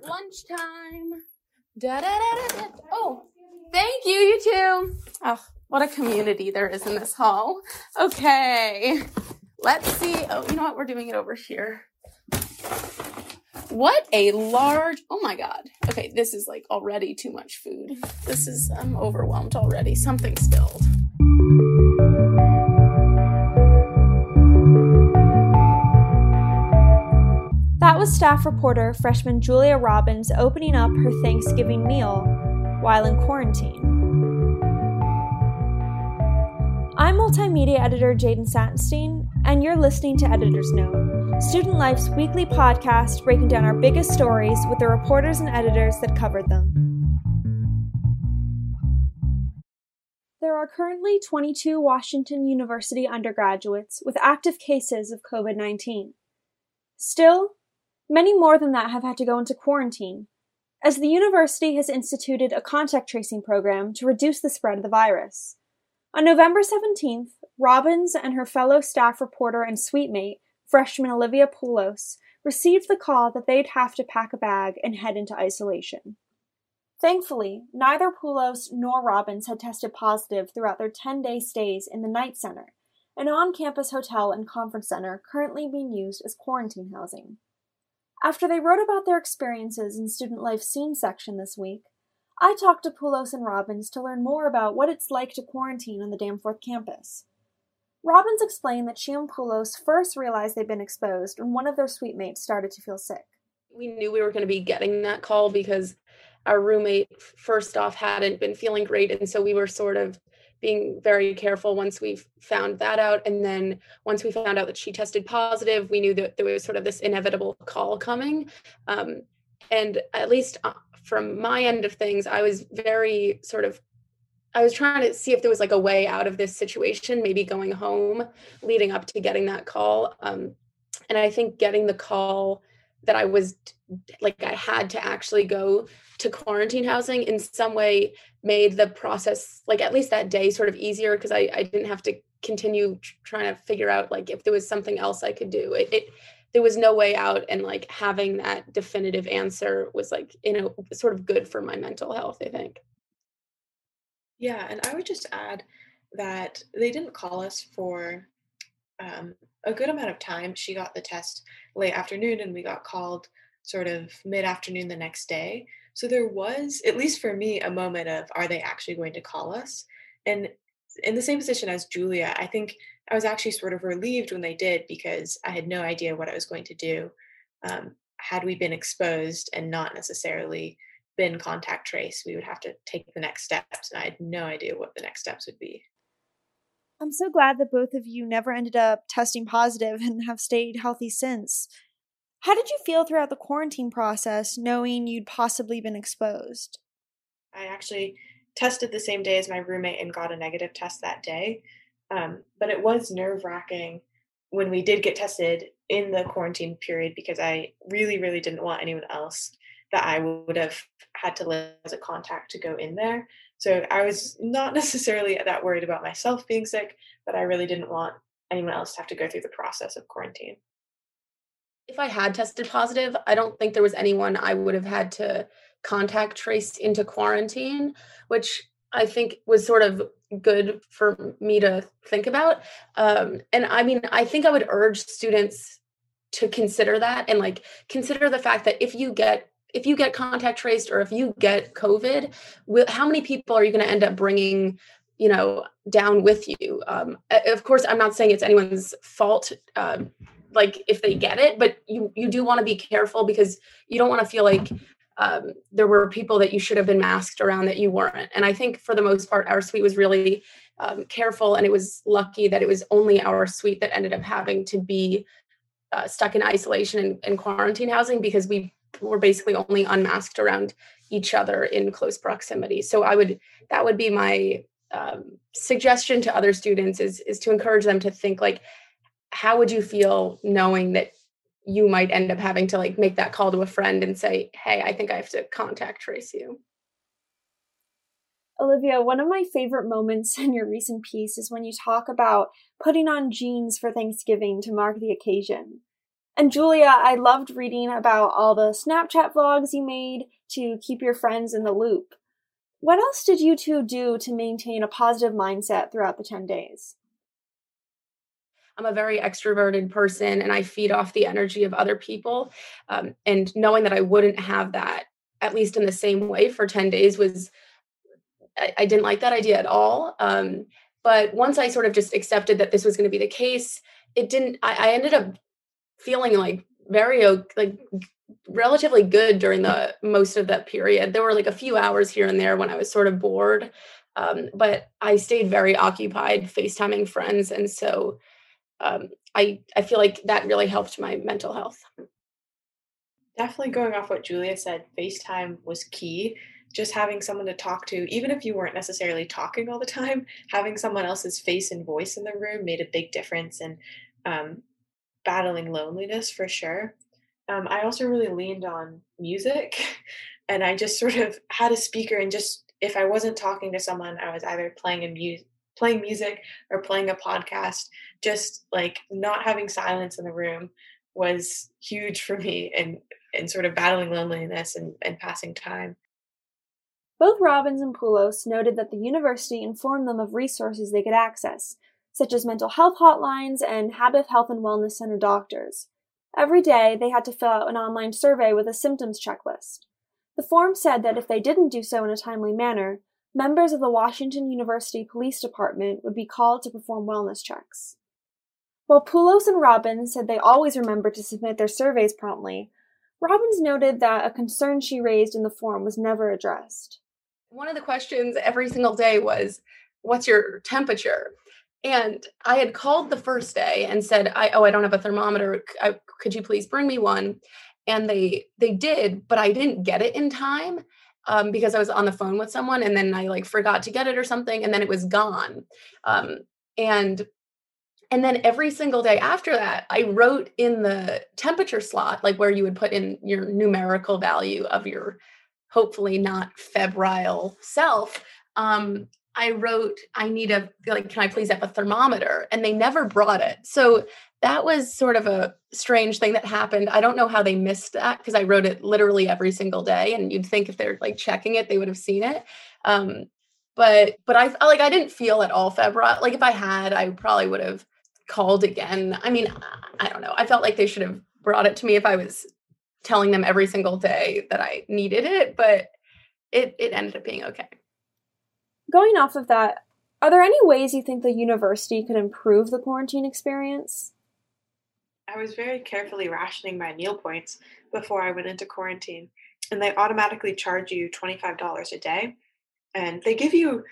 Lunchtime. Da, da, da. Oh, thank you, you too. Oh, what a community there is in this hall. Okay, let's see. Oh, you know what? We're doing it over here. What a large, oh my god. Okay, this is like already too much food. This is, I'm overwhelmed already. Something spilled. Was staff reporter freshman Julia Robbins opening up her Thanksgiving meal while in quarantine. I'm multimedia editor Jaden Satinstein, and you're listening to Editor's Note, Student Life's weekly podcast breaking down our biggest stories with the reporters and editors that covered them. There are currently 22 Washington University undergraduates with active cases of COVID 19. Still, Many more than that have had to go into quarantine, as the university has instituted a contact tracing program to reduce the spread of the virus. On November 17th, Robbins and her fellow staff reporter and suite mate, freshman Olivia Poulos, received the call that they'd have to pack a bag and head into isolation. Thankfully, neither Poulos nor Robbins had tested positive throughout their 10 day stays in the Knight Center, an on campus hotel and conference center currently being used as quarantine housing. After they wrote about their experiences in Student Life Scene section this week, I talked to Poulos and Robbins to learn more about what it's like to quarantine on the Danforth campus. Robbins explained that she and Poulos first realized they'd been exposed when one of their suite mates started to feel sick. We knew we were going to be getting that call because our roommate, first off, hadn't been feeling great. And so we were sort of being very careful once we found that out. And then once we found out that she tested positive, we knew that there was sort of this inevitable call coming. Um, and at least uh, from my end of things, I was very sort of I was trying to see if there was like a way out of this situation, maybe going home leading up to getting that call. Um, and I think getting the call that I was like I had to actually go to quarantine housing in some way made the process like at least that day sort of easier because I, I didn't have to continue trying to figure out like if there was something else I could do. It, it there was no way out and like having that definitive answer was like you know sort of good for my mental health, I think. Yeah, and I would just add that they didn't call us for um, a good amount of time. She got the test late afternoon and we got called sort of mid afternoon the next day. So there was, at least for me, a moment of are they actually going to call us? And in the same position as Julia, I think I was actually sort of relieved when they did because I had no idea what I was going to do. Um, had we been exposed and not necessarily been contact traced, we would have to take the next steps. And I had no idea what the next steps would be. I'm so glad that both of you never ended up testing positive and have stayed healthy since. How did you feel throughout the quarantine process knowing you'd possibly been exposed? I actually tested the same day as my roommate and got a negative test that day. Um, but it was nerve wracking when we did get tested in the quarantine period because I really, really didn't want anyone else that I would have had to live as a contact to go in there. So I was not necessarily that worried about myself being sick, but I really didn't want anyone else to have to go through the process of quarantine. If I had tested positive, I don't think there was anyone I would have had to contact trace into quarantine, which I think was sort of good for me to think about. Um, and I mean, I think I would urge students to consider that and like consider the fact that if you get if you get contact traced or if you get COVID, how many people are you going to end up bringing, you know, down with you? Um, of course, I'm not saying it's anyone's fault, um, like if they get it, but you you do want to be careful because you don't want to feel like um, there were people that you should have been masked around that you weren't. And I think for the most part, our suite was really um, careful, and it was lucky that it was only our suite that ended up having to be uh, stuck in isolation and, and quarantine housing because we were basically only unmasked around each other in close proximity. So I would that would be my um, suggestion to other students is is to encourage them to think like how would you feel knowing that you might end up having to like make that call to a friend and say hey i think i have to contact trace you olivia one of my favorite moments in your recent piece is when you talk about putting on jeans for thanksgiving to mark the occasion And Julia, I loved reading about all the Snapchat vlogs you made to keep your friends in the loop. What else did you two do to maintain a positive mindset throughout the 10 days? I'm a very extroverted person and I feed off the energy of other people. Um, and knowing that I wouldn't have that, at least in the same way, for 10 days was, I, I didn't like that idea at all. Um, but once I sort of just accepted that this was going to be the case, it didn't, I, I ended up feeling like very like relatively good during the most of that period. There were like a few hours here and there when I was sort of bored, um, but I stayed very occupied FaceTiming friends, and so um, I I feel like that really helped my mental health. Definitely going off what Julia said, FaceTime was key. Just having someone to talk to, even if you weren't necessarily talking all the time, having someone else's face and voice in the room made a big difference. And um, battling loneliness for sure. Um, I also really leaned on music, and I just sort of had a speaker, and just if I wasn't talking to someone, I was either playing a mu- playing music or playing a podcast. Just like not having silence in the room was huge for me, and and sort of battling loneliness and, and passing time. Both Robbins and Poulos noted that the university informed them of resources they could access, such as mental health hotlines and Habif Health and Wellness Center doctors. Every day, they had to fill out an online survey with a symptoms checklist. The form said that if they didn't do so in a timely manner, members of the Washington University Police Department would be called to perform wellness checks. While Poulos and Robbins said they always remembered to submit their surveys promptly, Robbins noted that a concern she raised in the form was never addressed. One of the questions every single day was, What's your temperature? And I had called the first day and said, I, "Oh, I don't have a thermometer. I, could you please bring me one?" And they they did, but I didn't get it in time um, because I was on the phone with someone, and then I like forgot to get it or something, and then it was gone. Um, and and then every single day after that, I wrote in the temperature slot, like where you would put in your numerical value of your hopefully not febrile self. Um, I wrote, I need a, like, can I please have a thermometer? And they never brought it. So that was sort of a strange thing that happened. I don't know how they missed that because I wrote it literally every single day. And you'd think if they're like checking it, they would have seen it. Um, but, but I like, I didn't feel at all febrile. Like if I had, I probably would have called again. I mean, I don't know. I felt like they should have brought it to me if I was telling them every single day that I needed it, but it, it ended up being okay. Going off of that, are there any ways you think the university could improve the quarantine experience? I was very carefully rationing my meal points before I went into quarantine, and they automatically charge you $25 a day. And they give you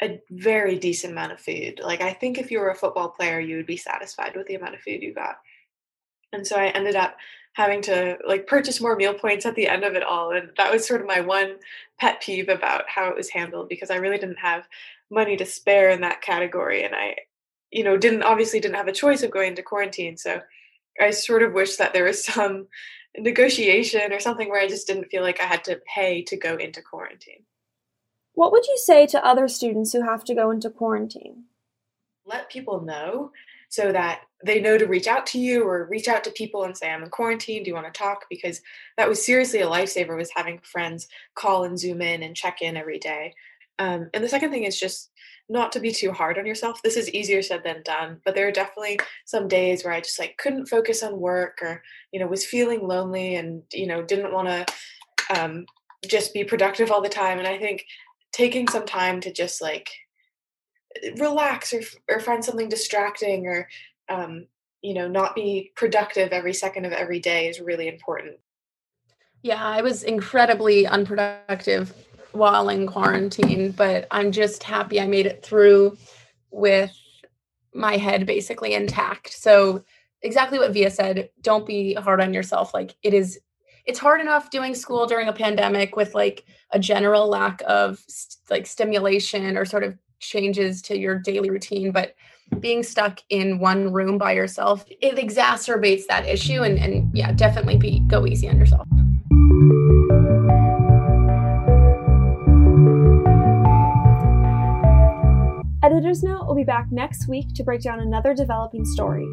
a very decent amount of food. Like, I think if you were a football player, you would be satisfied with the amount of food you got. And so I ended up having to like purchase more meal points at the end of it all and that was sort of my one pet peeve about how it was handled because i really didn't have money to spare in that category and i you know didn't obviously didn't have a choice of going into quarantine so i sort of wish that there was some negotiation or something where i just didn't feel like i had to pay to go into quarantine. What would you say to other students who have to go into quarantine? Let people know so that they know to reach out to you or reach out to people and say i'm in quarantine do you want to talk? because that was seriously a lifesaver was having friends call and zoom in and check in every day. Um, and the second thing is just not to be too hard on yourself. This is easier said than done but there are definitely some days where i just like couldn't focus on work or you know was feeling lonely and you know didn't want to um, just be productive all the time. And i think taking some time to just like relax or, or find something distracting or um, you know not be productive every second of every day is really important. Yeah i was incredibly unproductive while in quarantine but i'm just happy i made it through with my head basically intact. So exactly what via said don't be hard on yourself like it is it's hard enough doing school during a pandemic with like a general lack of st- like stimulation or sort of changes to your daily routine but being stuck in one room by yourself it exacerbates that issue and, and yeah definitely be go easy on yourself Editor's Note will be back next week to break down another developing story.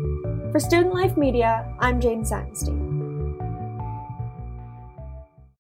For Student Life Media, I'm Jane Satinstein.